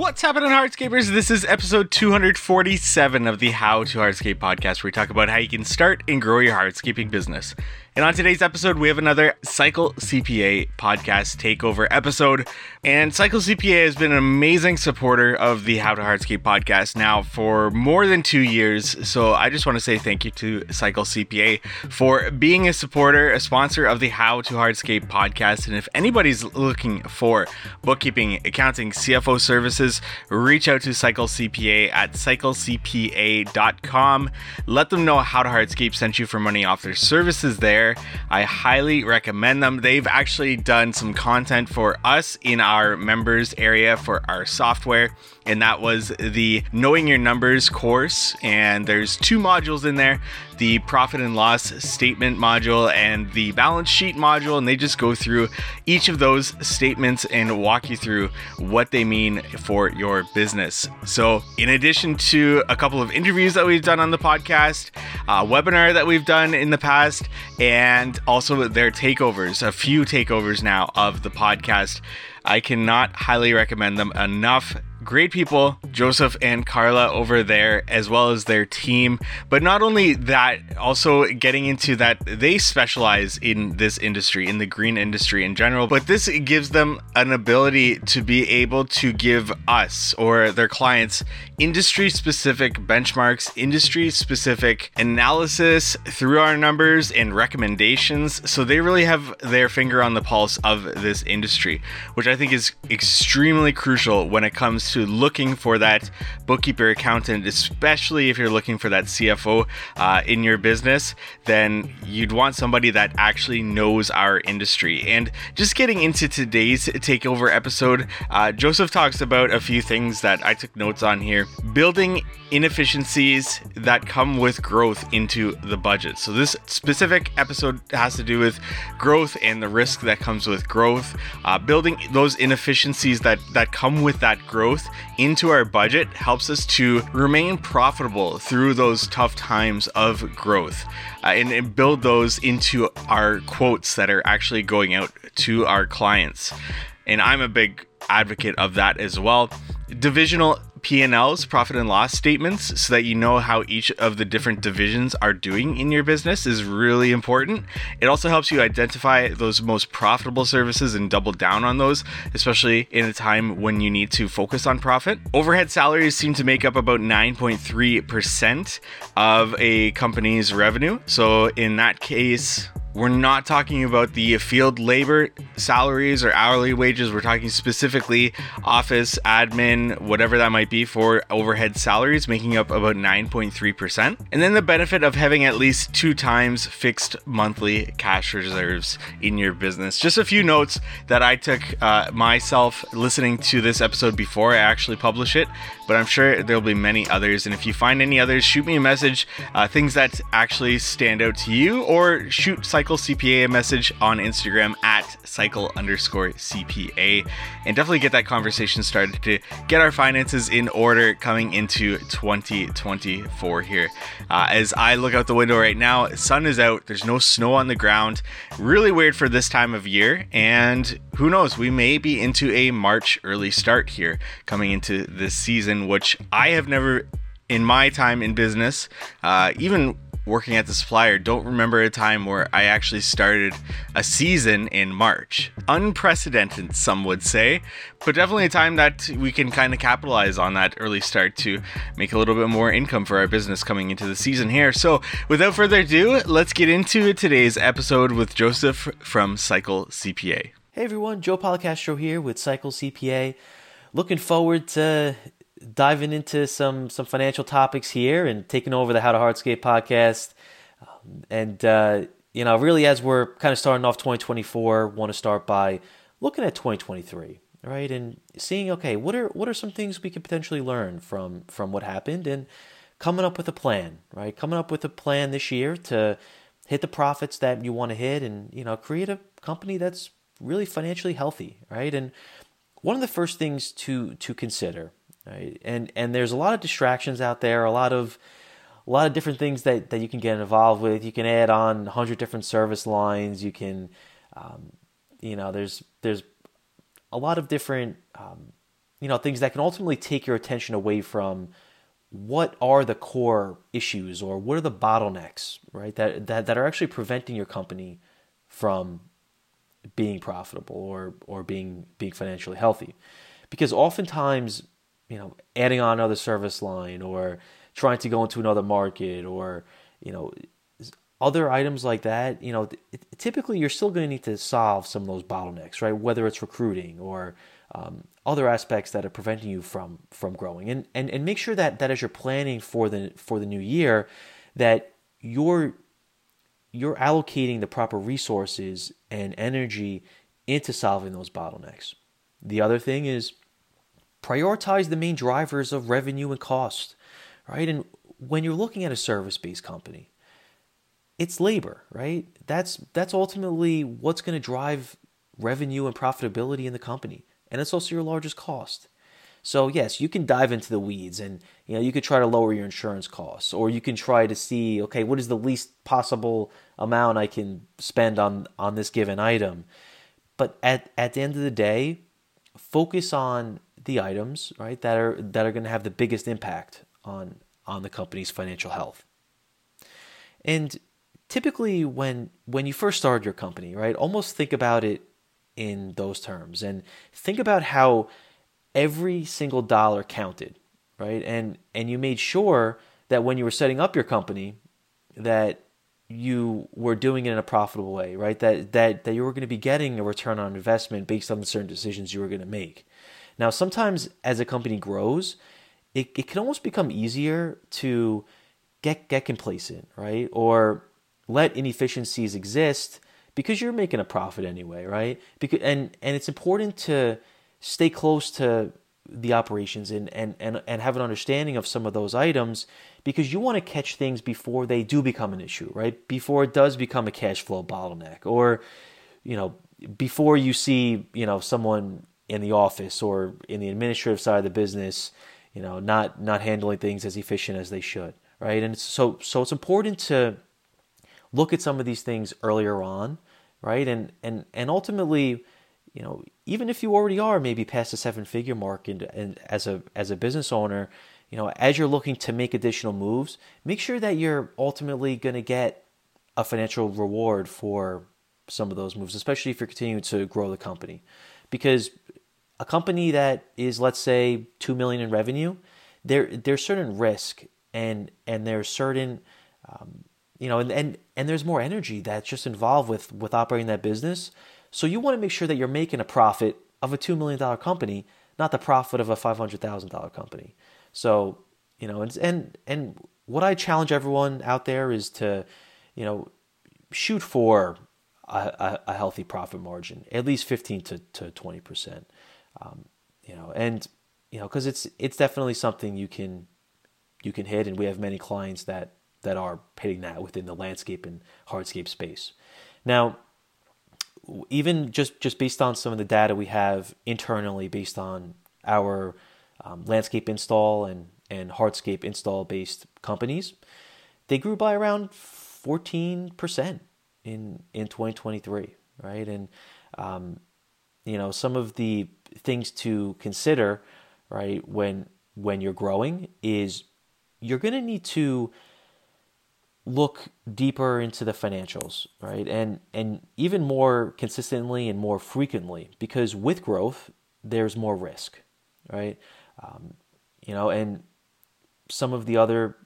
What's happening, Hardscapers? This is episode 247 of the How to Hardscape podcast, where we talk about how you can start and grow your hardscaping business. And on today's episode, we have another Cycle CPA podcast takeover episode. And Cycle CPA has been an amazing supporter of the How to Hardscape podcast now for more than two years. So I just want to say thank you to Cycle CPA for being a supporter, a sponsor of the How to Hardscape podcast. And if anybody's looking for bookkeeping, accounting, CFO services, reach out to Cycle CPA at cyclecpa.com. Let them know How to Hardscape sent you for money off their services there. I highly recommend them. They've actually done some content for us in our members area for our software, and that was the Knowing Your Numbers course. And there's two modules in there the profit and loss statement module and the balance sheet module, and they just go through each of those statements and walk you through what they mean for your business. So, in addition to a couple of interviews that we've done on the podcast, a webinar that we've done in the past, and also their takeovers, a few takeovers now of the podcast. I cannot highly recommend them enough great people, Joseph and Carla over there, as well as their team. But not only that, also getting into that they specialize in this industry, in the green industry in general. But this gives them an ability to be able to give us or their clients industry specific benchmarks, industry specific analysis through our numbers and recommendations. So they really have their finger on the pulse of this industry, which I think is extremely crucial when it comes to looking for that bookkeeper accountant, especially if you're looking for that CFO uh, in your business, then you'd want somebody that actually knows our industry. And just getting into today's takeover episode, uh, Joseph talks about a few things that I took notes on here. Building inefficiencies that come with growth into the budget. So, this specific episode has to do with growth and the risk that comes with growth, uh, building those inefficiencies that, that come with that growth into our budget helps us to remain profitable through those tough times of growth uh, and, and build those into our quotes that are actually going out to our clients. And I'm a big advocate of that as well. Divisional P&Ls, profit and loss statements, so that you know how each of the different divisions are doing in your business is really important. It also helps you identify those most profitable services and double down on those, especially in a time when you need to focus on profit. Overhead salaries seem to make up about 9.3% of a company's revenue. So in that case, we're not talking about the field labor salaries or hourly wages. We're talking specifically office, admin, whatever that might be for overhead salaries, making up about 9.3%. And then the benefit of having at least two times fixed monthly cash reserves in your business. Just a few notes that I took uh, myself listening to this episode before I actually publish it, but I'm sure there'll be many others. And if you find any others, shoot me a message, uh, things that actually stand out to you, or shoot Cycle CPA a message on Instagram at cycle underscore CPA and definitely get that conversation started to get our finances in order coming into 2024 here. Uh, as I look out the window right now, sun is out, there's no snow on the ground. Really weird for this time of year, and who knows, we may be into a March early start here coming into this season, which I have never in my time in business, uh, even working at the supplier, don't remember a time where I actually started a season in March. Unprecedented, some would say, but definitely a time that we can kind of capitalize on that early start to make a little bit more income for our business coming into the season here. So, without further ado, let's get into today's episode with Joseph from Cycle CPA. Hey everyone, Joe Policastro here with Cycle CPA. Looking forward to diving into some some financial topics here and taking over the How to Hardscape podcast. Um, and uh, you know, really, as we're kind of starting off 2024, want to start by looking at 2023, right, and seeing okay, what are what are some things we could potentially learn from from what happened, and coming up with a plan, right, coming up with a plan this year to hit the profits that you want to hit, and you know, create a company that's really financially healthy, right, and one of the first things to to consider right? And and there's a lot of distractions out there, a lot of a lot of different things that, that you can get involved with. You can add on 100 different service lines. You can, um, you know, there's there's a lot of different um, you know things that can ultimately take your attention away from what are the core issues or what are the bottlenecks right that that, that are actually preventing your company from being profitable or or being being financially healthy because oftentimes you know adding on another service line or trying to go into another market or you know other items like that you know typically you're still going to need to solve some of those bottlenecks right whether it's recruiting or um, other aspects that are preventing you from from growing and, and and make sure that that as you're planning for the for the new year that you're you're allocating the proper resources and energy into solving those bottlenecks. The other thing is prioritize the main drivers of revenue and cost, right? And when you're looking at a service-based company, it's labor, right? That's that's ultimately what's going to drive revenue and profitability in the company, and it's also your largest cost. So yes, you can dive into the weeds and you know you could try to lower your insurance costs or you can try to see okay, what is the least possible amount I can spend on on this given item. But at at the end of the day, focus on the items, right, that are that are going to have the biggest impact on on the company's financial health. And typically when when you first start your company, right, almost think about it in those terms and think about how every single dollar counted, right? And and you made sure that when you were setting up your company that you were doing it in a profitable way, right? That that that you were going to be getting a return on investment based on the certain decisions you were going to make. Now, sometimes as a company grows, it, it can almost become easier to get get complacent, right? Or let inefficiencies exist because you're making a profit anyway, right? Because and and it's important to stay close to the operations and, and, and, and have an understanding of some of those items because you want to catch things before they do become an issue, right? Before it does become a cash flow bottleneck or, you know, before you see, you know, someone in the office or in the administrative side of the business, you know, not, not handling things as efficient as they should, right? And so, so it's important to look at some of these things earlier on, right? And, and, and ultimately, you know, even if you already are maybe past the seven figure mark and, and as a as a business owner, you know, as you're looking to make additional moves, make sure that you're ultimately going to get a financial reward for some of those moves, especially if you're continuing to grow the company. Because a company that is let's say 2 million in revenue, there there's certain risk and and there's certain um, you know and, and and there's more energy that's just involved with with operating that business so you want to make sure that you're making a profit of a $2 million company, not the profit of a $500,000 company. So, you know, and, and, and what I challenge everyone out there is to, you know, shoot for a, a, healthy profit margin, at least 15 to, to 20%. Um, you know, and, you know, cause it's, it's definitely something you can, you can hit. And we have many clients that, that are hitting that within the landscape and hardscape space. Now, even just just based on some of the data we have internally, based on our um, landscape install and and hardscape install based companies, they grew by around fourteen percent in in 2023, right? And um, you know some of the things to consider, right, when when you're growing is you're going to need to look deeper into the financials, right? And and even more consistently and more frequently, because with growth, there's more risk, right? Um, you know, and some of the other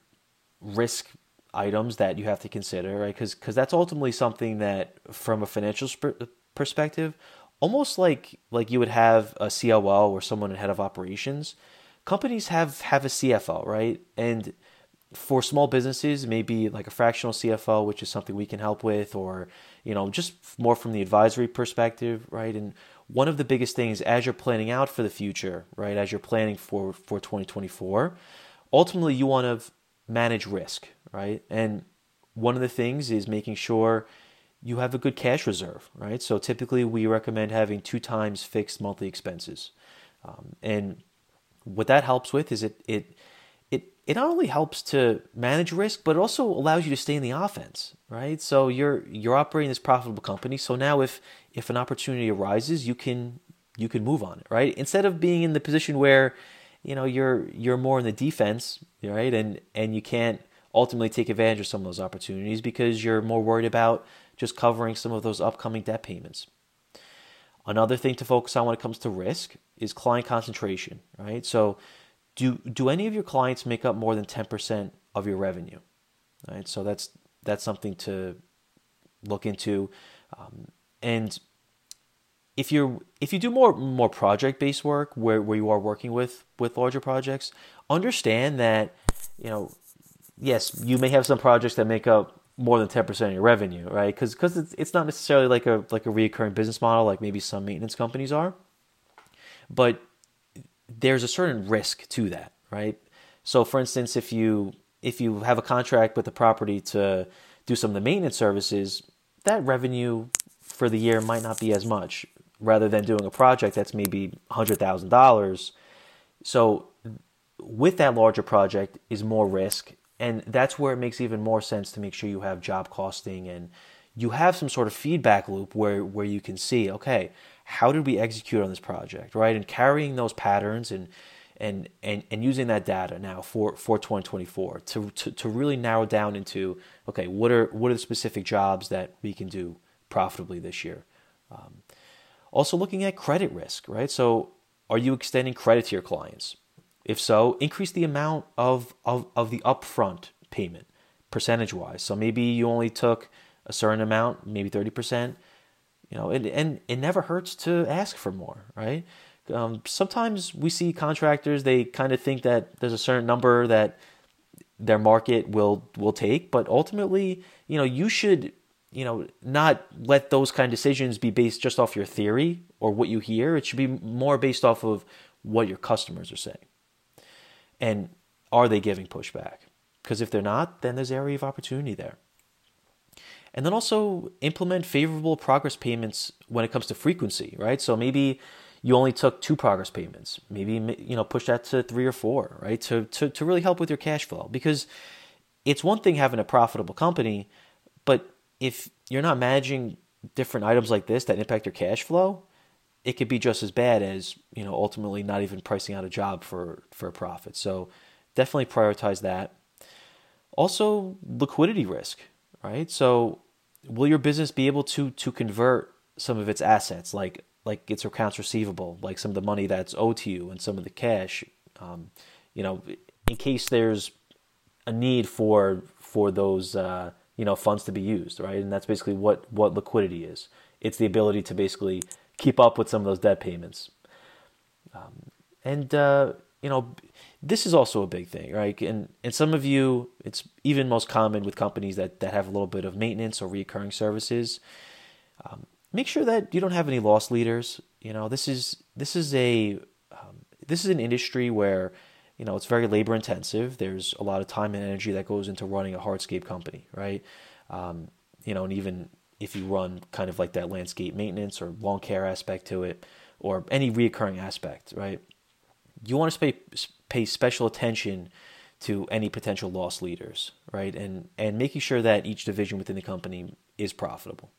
risk items that you have to consider, right? Because because that's ultimately something that, from a financial sp- perspective, almost like like you would have a COO or someone in head of operations. Companies have have a CFO, right? And for small businesses, maybe like a fractional CFO, which is something we can help with, or you know, just more from the advisory perspective, right? And one of the biggest things as you're planning out for the future, right, as you're planning for for 2024, ultimately you want to manage risk, right? And one of the things is making sure you have a good cash reserve, right? So typically we recommend having two times fixed monthly expenses, um, and what that helps with is it it it it not only helps to manage risk, but it also allows you to stay in the offense, right? So you're you're operating this profitable company. So now if if an opportunity arises, you can you can move on it, right? Instead of being in the position where, you know, you're you're more in the defense, right? And and you can't ultimately take advantage of some of those opportunities because you're more worried about just covering some of those upcoming debt payments. Another thing to focus on when it comes to risk is client concentration, right? So do do any of your clients make up more than 10% of your revenue? Right? So that's that's something to look into. Um, and if you're if you do more more project based work where, where you are working with with larger projects, understand that you know yes you may have some projects that make up more than ten percent of your revenue, right? Because because it's it's not necessarily like a like a recurring business model like maybe some maintenance companies are, but there's a certain risk to that, right? So for instance, if you if you have a contract with the property to do some of the maintenance services, that revenue for the year might not be as much rather than doing a project that's maybe $100,000. So with that larger project is more risk and that's where it makes even more sense to make sure you have job costing and you have some sort of feedback loop where where you can see okay how did we execute on this project right? And carrying those patterns and and and, and using that data now for for 2024 to, to to really narrow down into okay what are what are the specific jobs that we can do profitably this year? Um, also looking at credit risk right? So are you extending credit to your clients if so increase the amount of of, of the upfront payment percentage wise so maybe you only took a certain amount maybe 30% you know and, and it never hurts to ask for more right? Um, sometimes we see contractors they kind of think that there's a certain number that their market will will take, but ultimately, you know, you should you know not let those kind of decisions be based just off your theory or what you hear. It should be more based off of what your customers are saying, and are they giving pushback? Because if they're not, then there's area of opportunity there. And then also implement favorable progress payments when it comes to frequency, right? So maybe you only took two progress payments. Maybe you know push that to three or four, right? To to to really help with your cash flow because it's one thing having a profitable company, but if you're not managing different items like this that impact your cash flow, it could be just as bad as you know ultimately not even pricing out a job for for a profit. So definitely prioritize that. Also, liquidity risk, right? So will your business be able to to convert some of its assets like like its accounts receivable, like some of the money that's owed to you and some of the cash, um, you know, in case there's a need for for those uh, you know funds to be used, right? And that's basically what what liquidity is. It's the ability to basically keep up with some of those debt payments. Um, and uh, you know, this is also a big thing, right? And and some of you, it's even most common with companies that that have a little bit of maintenance or recurring services. Um, make sure that you don't have any loss leaders. You know, this is this is a um, this is an industry where you know it's very labor intensive. There's a lot of time and energy that goes into running a hardscape company, right? Um, you know, and even if you run kind of like that landscape maintenance or lawn care aspect to it, or any reoccurring aspect, right? You want to pay pay special attention to any potential loss leaders, right? And and making sure that each division within the company is profitable.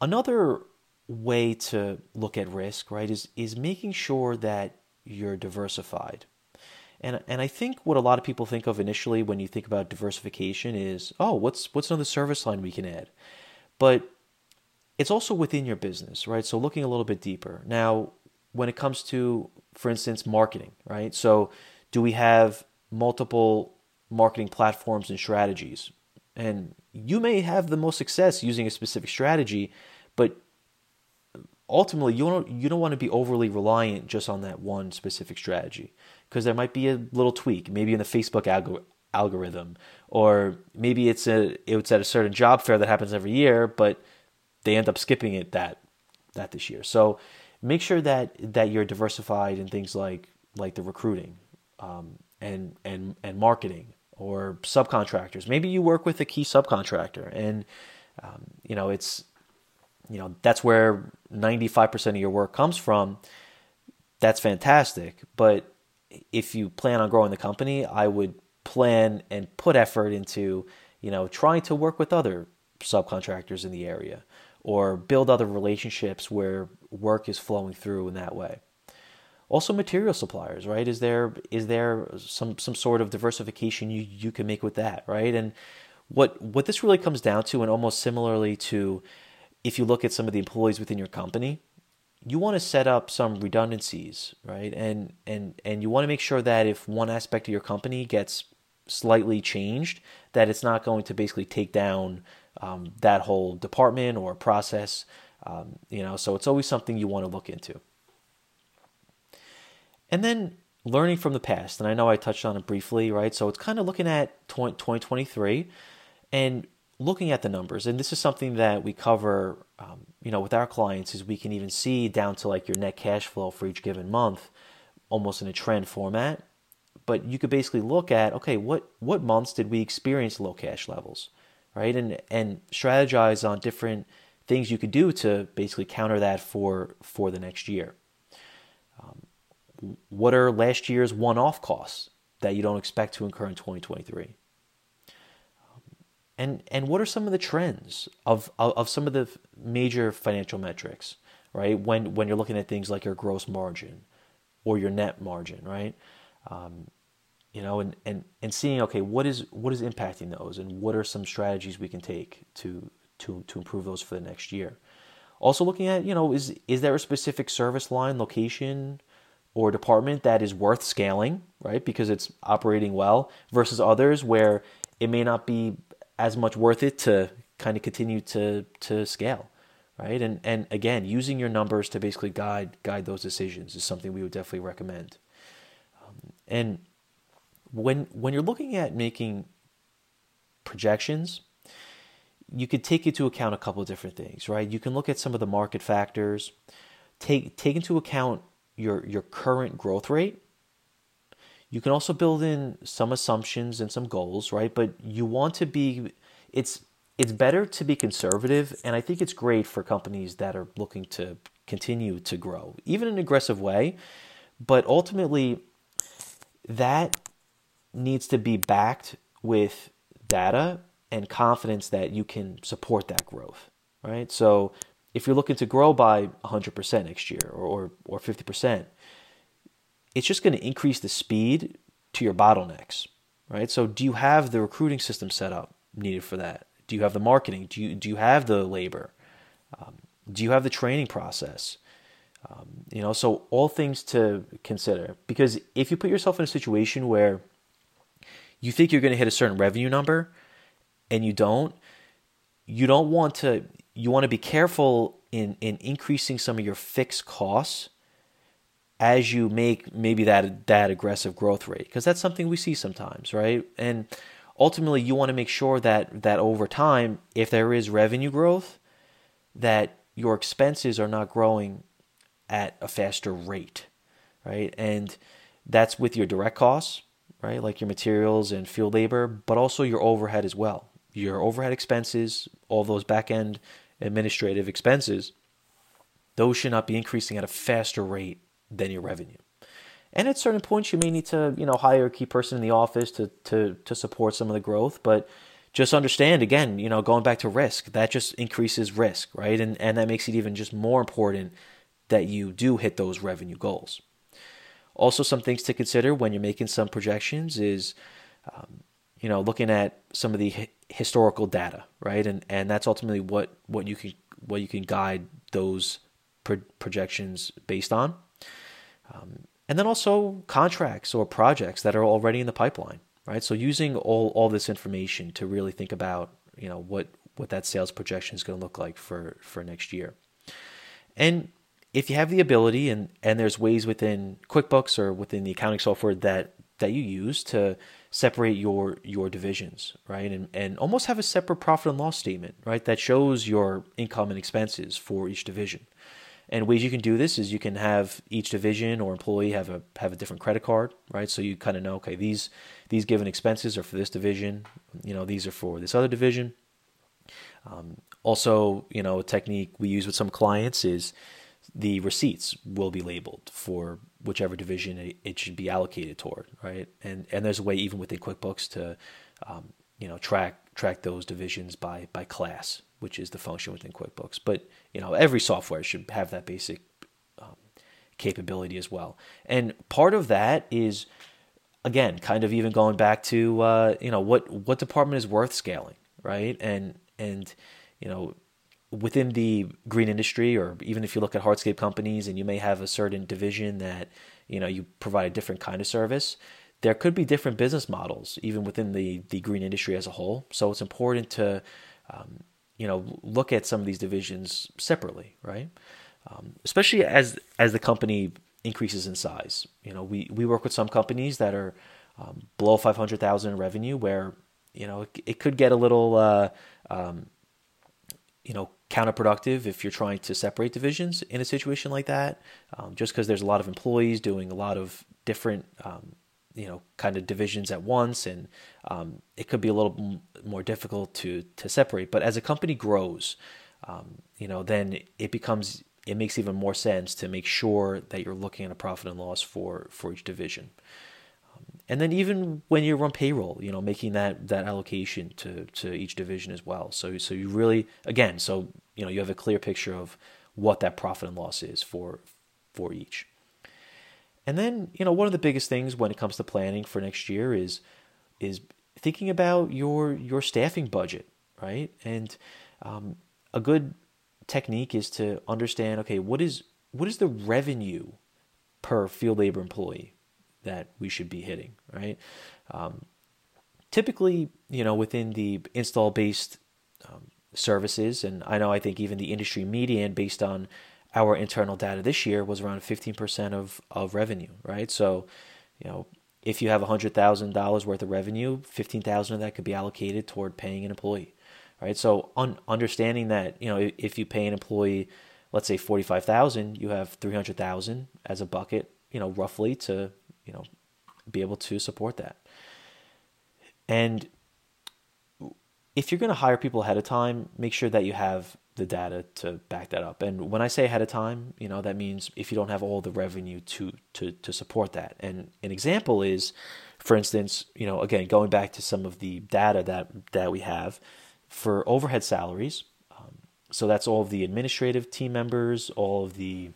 Another way to look at risk, right, is is making sure that you're diversified. And and I think what a lot of people think of initially when you think about diversification is, oh, what's what's another service line we can add? But it's also within your business, right? So looking a little bit deeper. Now, when it comes to, for instance, marketing, right? So do we have multiple marketing platforms and strategies? And you may have the most success using a specific strategy, but ultimately you don't you don't want to be overly reliant just on that one specific strategy because there might be a little tweak, maybe in the Facebook alg- algorithm, or maybe it's a it's at a certain job fair that happens every year, but they end up skipping it that that this year. So make sure that that you're diversified in things like like the recruiting um, and and and marketing or subcontractors. Maybe you work with a key subcontractor, and um, you know it's you know that's where 95% of your work comes from. That's fantastic, but if you plan on growing the company, I would plan and put effort into you know trying to work with other subcontractors in the area or build other relationships where work is flowing through in that way. Also, material suppliers, right? Is there is there some some sort of diversification you you can make with that, right? And what what this really comes down to, and almost similarly to if you look at some of the employees within your company, you want to set up some redundancies, right? And and and you want to make sure that if one aspect of your company gets slightly changed, that it's not going to basically take down um, that whole department or process. Um, you know, so it's always something you want to look into. And then learning from the past, and I know I touched on it briefly, right? So it's kind of looking at 2023 and looking at the numbers. And this is something that we cover, um, you know, with our clients is we can even see down to like your net cash flow for each given month, almost in a trend format. But you could basically look at, okay, what, what months did we experience low cash levels, right? And, and strategize on different things you could do to basically counter that for, for the next year. Um, what are last year's one-off costs that you don't expect to incur in 2023? And and what are some of the trends of, of, of some of the major financial metrics, right? When when you're looking at things like your gross margin or your net margin, right? Um, you know, and, and, and seeing okay, what is what is impacting those, and what are some strategies we can take to to to improve those for the next year. Also, looking at you know, is is there a specific service line, location, or department that is worth scaling, right? Because it's operating well versus others where it may not be as much worth it to kind of continue to to scale, right? And and again, using your numbers to basically guide guide those decisions is something we would definitely recommend. Um, and when when you're looking at making projections, you could take into account a couple of different things, right? You can look at some of the market factors, take take into account your your current growth rate. You can also build in some assumptions and some goals, right? But you want to be it's it's better to be conservative and I think it's great for companies that are looking to continue to grow, even in an aggressive way, but ultimately that needs to be backed with data and confidence that you can support that growth, right? So if you're looking to grow by 100% next year or, or, or 50%, it's just going to increase the speed to your bottlenecks, right? So, do you have the recruiting system set up needed for that? Do you have the marketing? Do you, do you have the labor? Um, do you have the training process? Um, you know, so all things to consider. Because if you put yourself in a situation where you think you're going to hit a certain revenue number and you don't, you don't want to you want to be careful in in increasing some of your fixed costs as you make maybe that that aggressive growth rate because that's something we see sometimes right? And ultimately you want to make sure that that over time if there is revenue growth that your expenses are not growing at a faster rate right? And that's with your direct costs right? Like your materials and field labor but also your overhead as well. Your overhead expenses all those back end administrative expenses, those should not be increasing at a faster rate than your revenue. And at certain points, you may need to, you know, hire a key person in the office to to to support some of the growth. But just understand again, you know, going back to risk, that just increases risk, right? And and that makes it even just more important that you do hit those revenue goals. Also, some things to consider when you're making some projections is, um, you know, looking at some of the historical data, right? And and that's ultimately what what you can what you can guide those pro- projections based on. Um, and then also contracts or projects that are already in the pipeline, right? So using all all this information to really think about, you know, what what that sales projection is going to look like for for next year. And if you have the ability and and there's ways within QuickBooks or within the accounting software that that you use to separate your your divisions, right? And and almost have a separate profit and loss statement, right? That shows your income and expenses for each division. And ways you can do this is you can have each division or employee have a have a different credit card, right? So you kind of know, okay, these these given expenses are for this division, you know, these are for this other division. Um, also, you know, a technique we use with some clients is the receipts will be labeled for whichever division it, it should be allocated toward, right? And and there's a way even within QuickBooks to, um, you know, track track those divisions by by class which is the function within QuickBooks. But you know, every software should have that basic um, capability as well. And part of that is, again, kind of even going back to uh, you know what what department is worth scaling, right? And and you know within the green industry, or even if you look at hardscape companies, and you may have a certain division that you know you provide a different kind of service there could be different business models even within the the green industry as a whole so it's important to um, you know look at some of these divisions separately right? Um, especially as as the company increases in size. You know we we work with some companies that are um, below 500,000 in revenue where you know it, it could get a little uh, um, you know counterproductive if you're trying to separate divisions in a situation like that um, just because there's a lot of employees doing a lot of different um, you know kind of divisions at once and um, it could be a little m- more difficult to to separate. But as a company grows um, you know then it becomes it makes even more sense to make sure that you're looking at a profit and loss for for each division. Um, and then even when you run payroll you know making that that allocation to to each division as well. So so you really again so you know you have a clear picture of what that profit and loss is for for each and then, you know, one of the biggest things when it comes to planning for next year is is thinking about your your staffing budget, right? And um, a good technique is to understand, okay, what is what is the revenue per field labor employee that we should be hitting, right? Um, typically, you know, within the install based um, services, and I know I think even the industry median based on our internal data this year was around 15% of, of revenue, right? So, you know, if you have $100,000 worth of revenue, 15,000 of that could be allocated toward paying an employee, right? So, un- understanding that, you know, if you pay an employee, let's say 45,000, you have 300,000 as a bucket, you know, roughly to, you know, be able to support that. And if you're going to hire people ahead of time, make sure that you have the data to back that up. And when I say ahead of time, you know, that means if you don't have all the revenue to to to support that. And an example is, for instance, you know, again going back to some of the data that that we have for overhead salaries. Um, so that's all of the administrative team members, all of the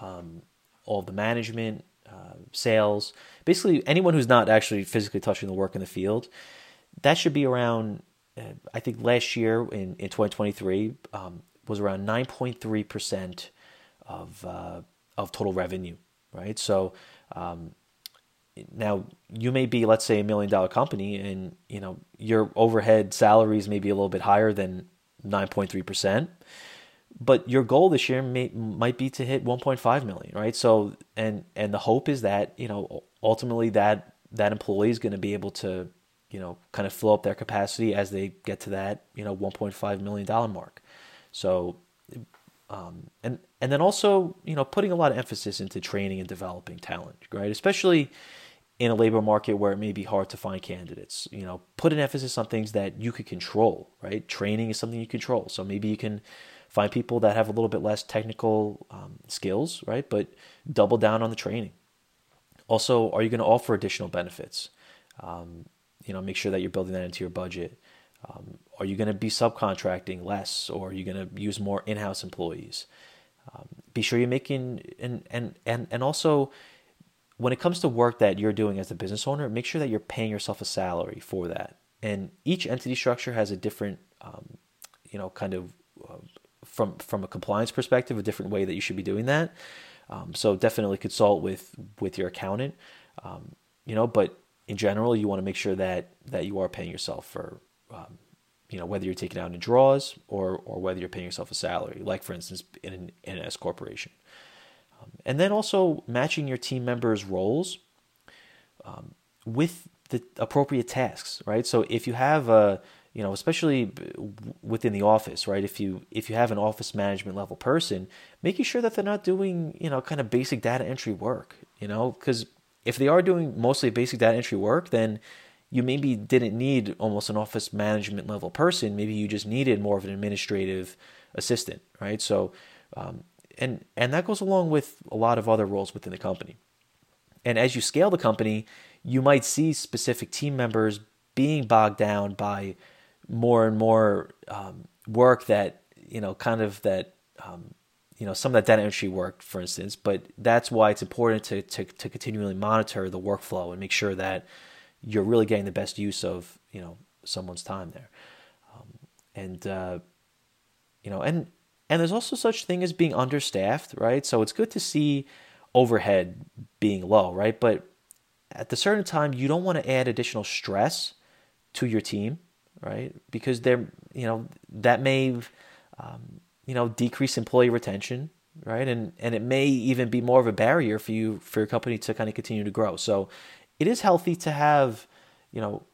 um, all of the management, uh, sales, basically anyone who's not actually physically touching the work in the field. That should be around I think last year in, in 2023 um, was around 9.3% of, uh, of total revenue, right? So um, now you may be, let's say, a million dollar company and, you know, your overhead salaries may be a little bit higher than 9.3%. But your goal this year may, might be to hit 1.5 million, right? So, and and the hope is that you know ultimately that that employee is going to be able to you know, kind of fill up their capacity as they get to that, you know, 1.5 million dollar mark. So, um, and and then also, you know, putting a lot of emphasis into training and developing talent, right? Especially in a labor market where it may be hard to find candidates. You know, put an emphasis on things that you could control, right? Training is something you control. So maybe you can find people that have a little bit less technical um, skills, right? But double down on the training. Also, are you going to offer additional benefits? Um, you know make sure that you're building that into your budget. Um, are you going to be subcontracting less or are you going to use more in-house employees? Um, be sure you're making and and and and also when it comes to work that you're doing as a business owner make sure that you're paying yourself a salary for that. And each entity structure has a different um, you know kind of uh, from from a compliance perspective a different way that you should be doing that. Um, so definitely consult with with your accountant. Um, you know but in general, you want to make sure that that you are paying yourself for, um, you know, whether you're taking out in draws or or whether you're paying yourself a salary, like for instance in an, in S corporation. Um, and then also matching your team members' roles um, with the appropriate tasks, right? So if you have a you know especially within the office right if you if you have an office management level person making sure that they're not doing you know kind of basic data entry work you know because if they are doing mostly basic data entry work, then you maybe didn't need almost an office management level person. Maybe you just needed more of an administrative assistant, right? So, um, and and that goes along with a lot of other roles within the company. And as you scale the company, you might see specific team members being bogged down by more and more um, work that you know kind of that um, you know some of that data entry work, for instance. But that's why it's important to, to to continually monitor the workflow and make sure that you're really getting the best use of you know someone's time there. Um, and uh, you know, and and there's also such thing as being understaffed, right? So it's good to see overhead being low, right? But at the certain time, you don't want to add additional stress to your team, right? Because they're, you know, that may, um, you know, decrease employee retention, right? And and it may even be more of a barrier for you for your company to kind of continue to grow. So it is healthy to have, you know,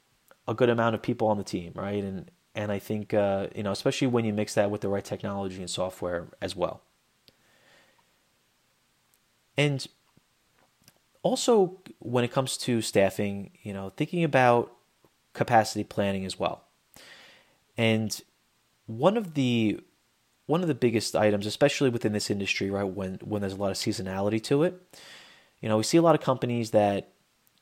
a good amount of people on the team, right? And and I think uh, you know, especially when you mix that with the right technology and software as well. And also, when it comes to staffing, you know, thinking about capacity planning as well. And one of the one of the biggest items, especially within this industry, right, when when there's a lot of seasonality to it, you know, we see a lot of companies that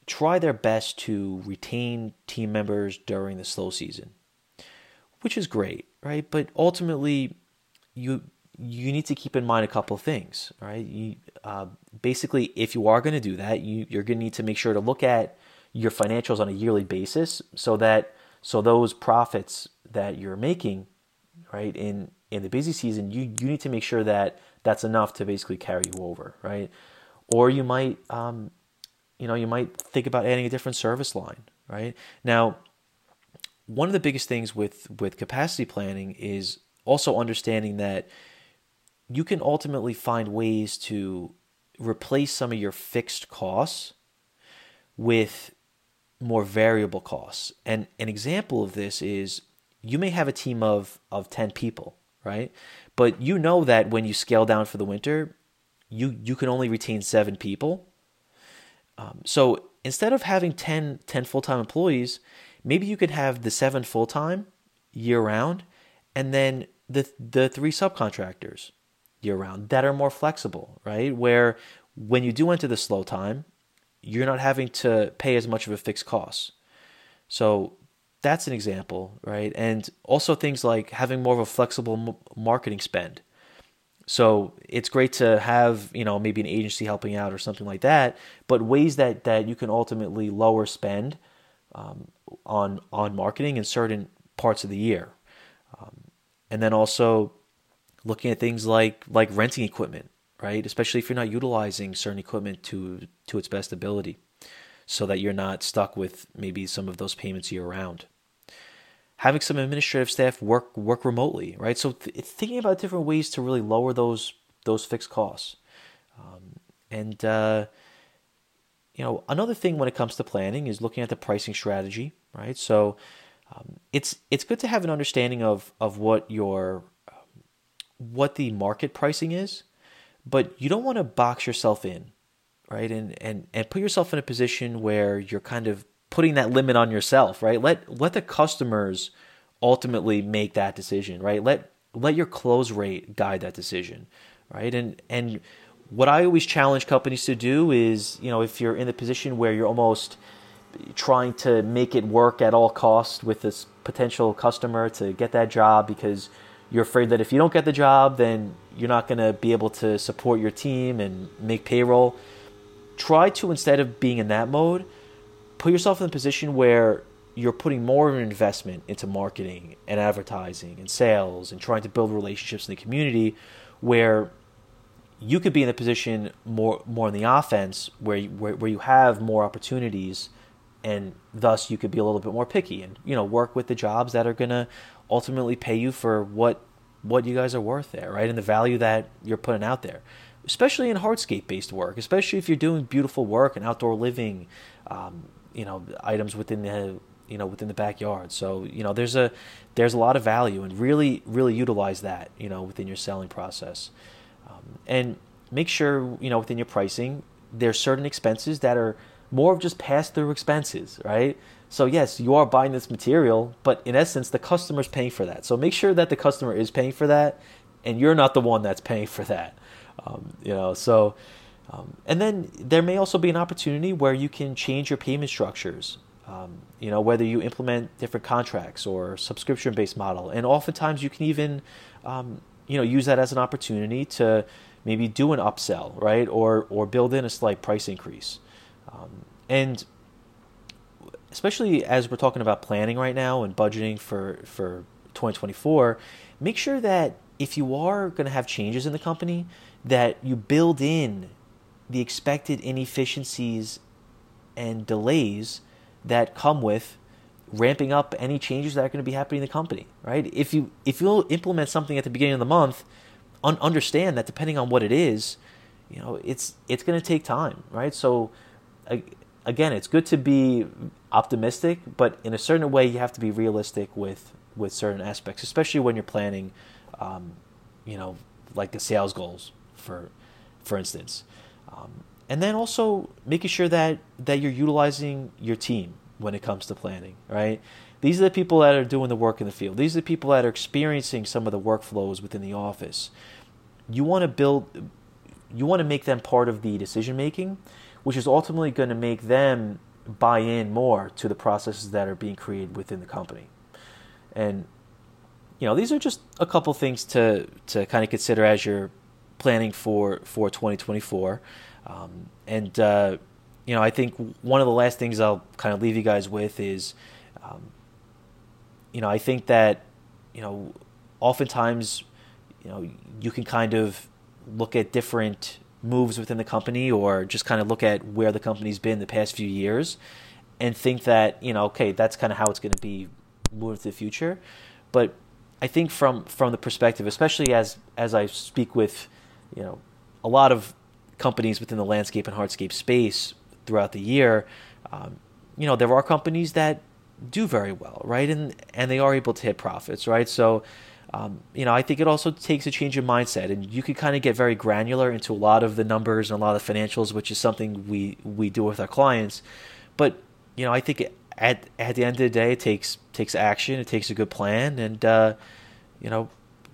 try their best to retain team members during the slow season, which is great, right? But ultimately, you you need to keep in mind a couple of things, right? You uh, basically, if you are going to do that, you, you're going to need to make sure to look at your financials on a yearly basis, so that so those profits that you're making, right, in in the busy season, you you need to make sure that that's enough to basically carry you over, right? Or you might, um, you know, you might think about adding a different service line, right? Now, one of the biggest things with with capacity planning is also understanding that you can ultimately find ways to replace some of your fixed costs with more variable costs. And an example of this is you may have a team of, of 10 people, right? But you know that when you scale down for the winter, you, you can only retain seven people. Um, so instead of having 10, 10 full time employees, maybe you could have the seven full time year round and then the, the three subcontractors year round that are more flexible, right? Where when you do enter the slow time, you're not having to pay as much of a fixed cost. So that's an example, right? And also things like having more of a flexible marketing spend. So it's great to have, you know, maybe an agency helping out or something like that, but ways that that you can ultimately lower spend um, on on marketing in certain parts of the year, um, and then also looking at things like like renting equipment, right? Especially if you're not utilizing certain equipment to to its best ability, so that you're not stuck with maybe some of those payments year round. Having some administrative staff work work remotely, right? So th- thinking about different ways to really lower those those fixed costs, um, and uh, you know another thing when it comes to planning is looking at the pricing strategy, right? So um, it's it's good to have an understanding of of what your what the market pricing is, but you don't want to box yourself in, right? And and and put yourself in a position where you're kind of putting that limit on yourself, right? Let let the customers ultimately make that decision, right? Let let your close rate guide that decision, right? And and what I always challenge companies to do is, you know, if you're in the position where you're almost trying to make it work at all costs with this potential customer to get that job because you're afraid that if you don't get the job, then you're not going to be able to support your team and make payroll. Try to, instead of being in that mode, put yourself in a position where you're putting more of an investment into marketing and advertising and sales and trying to build relationships in the community where you could be in a position more more on the offense where you, where, where you have more opportunities and thus you could be a little bit more picky and you know work with the jobs that are going to ultimately pay you for what what you guys are worth there, right? And the value that you're putting out there, especially in hardscape based work, especially if you're doing beautiful work and outdoor living, um, you know, items within the you know within the backyard. So you know, there's a there's a lot of value, and really really utilize that you know within your selling process, um, and make sure you know within your pricing there's certain expenses that are more of just pass through expenses, right? So yes, you are buying this material, but in essence, the customer is paying for that. So make sure that the customer is paying for that, and you're not the one that's paying for that. Um, you know, so um, and then there may also be an opportunity where you can change your payment structures Um, you know, whether you implement different contracts or subscription based model. And oftentimes you can even, um, you know, use that as an opportunity to maybe do an upsell, right? Or, or build in a slight price increase. Um, and especially as we're talking about planning right now and budgeting for, for 2024, make sure that if you are going to have changes in the company, that you build in the expected inefficiencies and delays that come with ramping up any changes that are going to be happening in the company, right? If you if you'll implement something at the beginning of the month, un- understand that depending on what it is, you know, it's it's going to take time, right? So again, it's good to be optimistic, but in a certain way, you have to be realistic with with certain aspects, especially when you're planning, um, you know, like the sales goals for for instance. Um, and then also making sure that that you're utilizing your team when it comes to planning, right? These are the people that are doing the work in the field. These are the people that are experiencing some of the workflows within the office. You want to build you want to make them part of the decision making, which is ultimately going to make them buy in more to the processes that are being created within the company. And you know, these are just a couple things to to kind of consider as you're planning for for 2024. Um, and uh, you know, I think one of the last things I'll kind of leave you guys with is, um, you know, I think that you know, oftentimes, you know, you can kind of look at different moves within the company or just kind of look at where the company's been the past few years and think that you know okay that's kind of how it's going to be moving to the future but i think from from the perspective especially as as i speak with you know a lot of companies within the landscape and hardscape space throughout the year, um, you know, there are companies that do very well, right? And and they are able to hit profits, right? So, um, you know, I think it also takes a change of mindset, and you can kind of get very granular into a lot of the numbers and a lot of the financials, which is something we we do with our clients. But you know, I think at at the end of the day, it takes takes action, it takes a good plan, and uh, you know,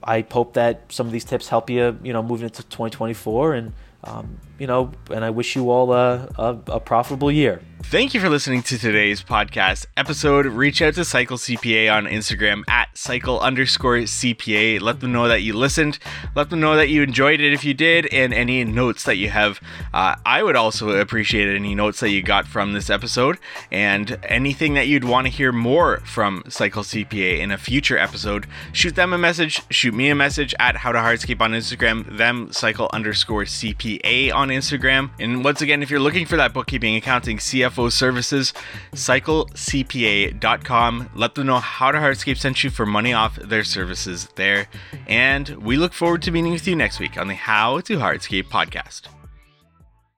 I hope that some of these tips help you, you know, moving into 2024 and um, you know, and I wish you all a, a, a profitable year. Thank you for listening to today's podcast episode. Reach out to Cycle CPA on Instagram at cycle underscore CPA. Let them know that you listened. Let them know that you enjoyed it if you did, and any notes that you have. Uh, I would also appreciate any notes that you got from this episode, and anything that you'd want to hear more from Cycle CPA in a future episode. Shoot them a message. Shoot me a message at how to hardscape on Instagram. Them cycle underscore CPA on Instagram. And once again, if you're looking for that bookkeeping, accounting, CFO services, cyclecpa.com. Let them know how to Hardscape sent you for money off their services there. And we look forward to meeting with you next week on the How to Hardscape podcast.